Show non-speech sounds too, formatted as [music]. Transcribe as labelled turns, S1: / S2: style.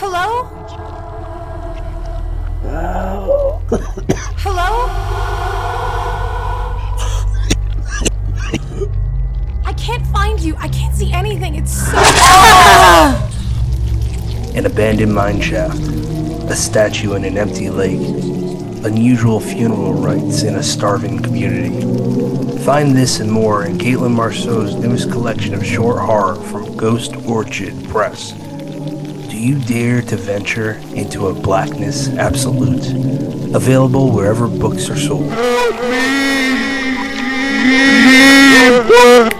S1: Hello? Hello? I can't find you. I can't see anything. It's so. [laughs]
S2: An abandoned mine shaft, a statue in an empty lake, unusual funeral rites in a starving community. Find this and more in Caitlin Marceau's newest collection of short horror from Ghost Orchid Press. You dare to venture into a blackness absolute? Available wherever books are sold.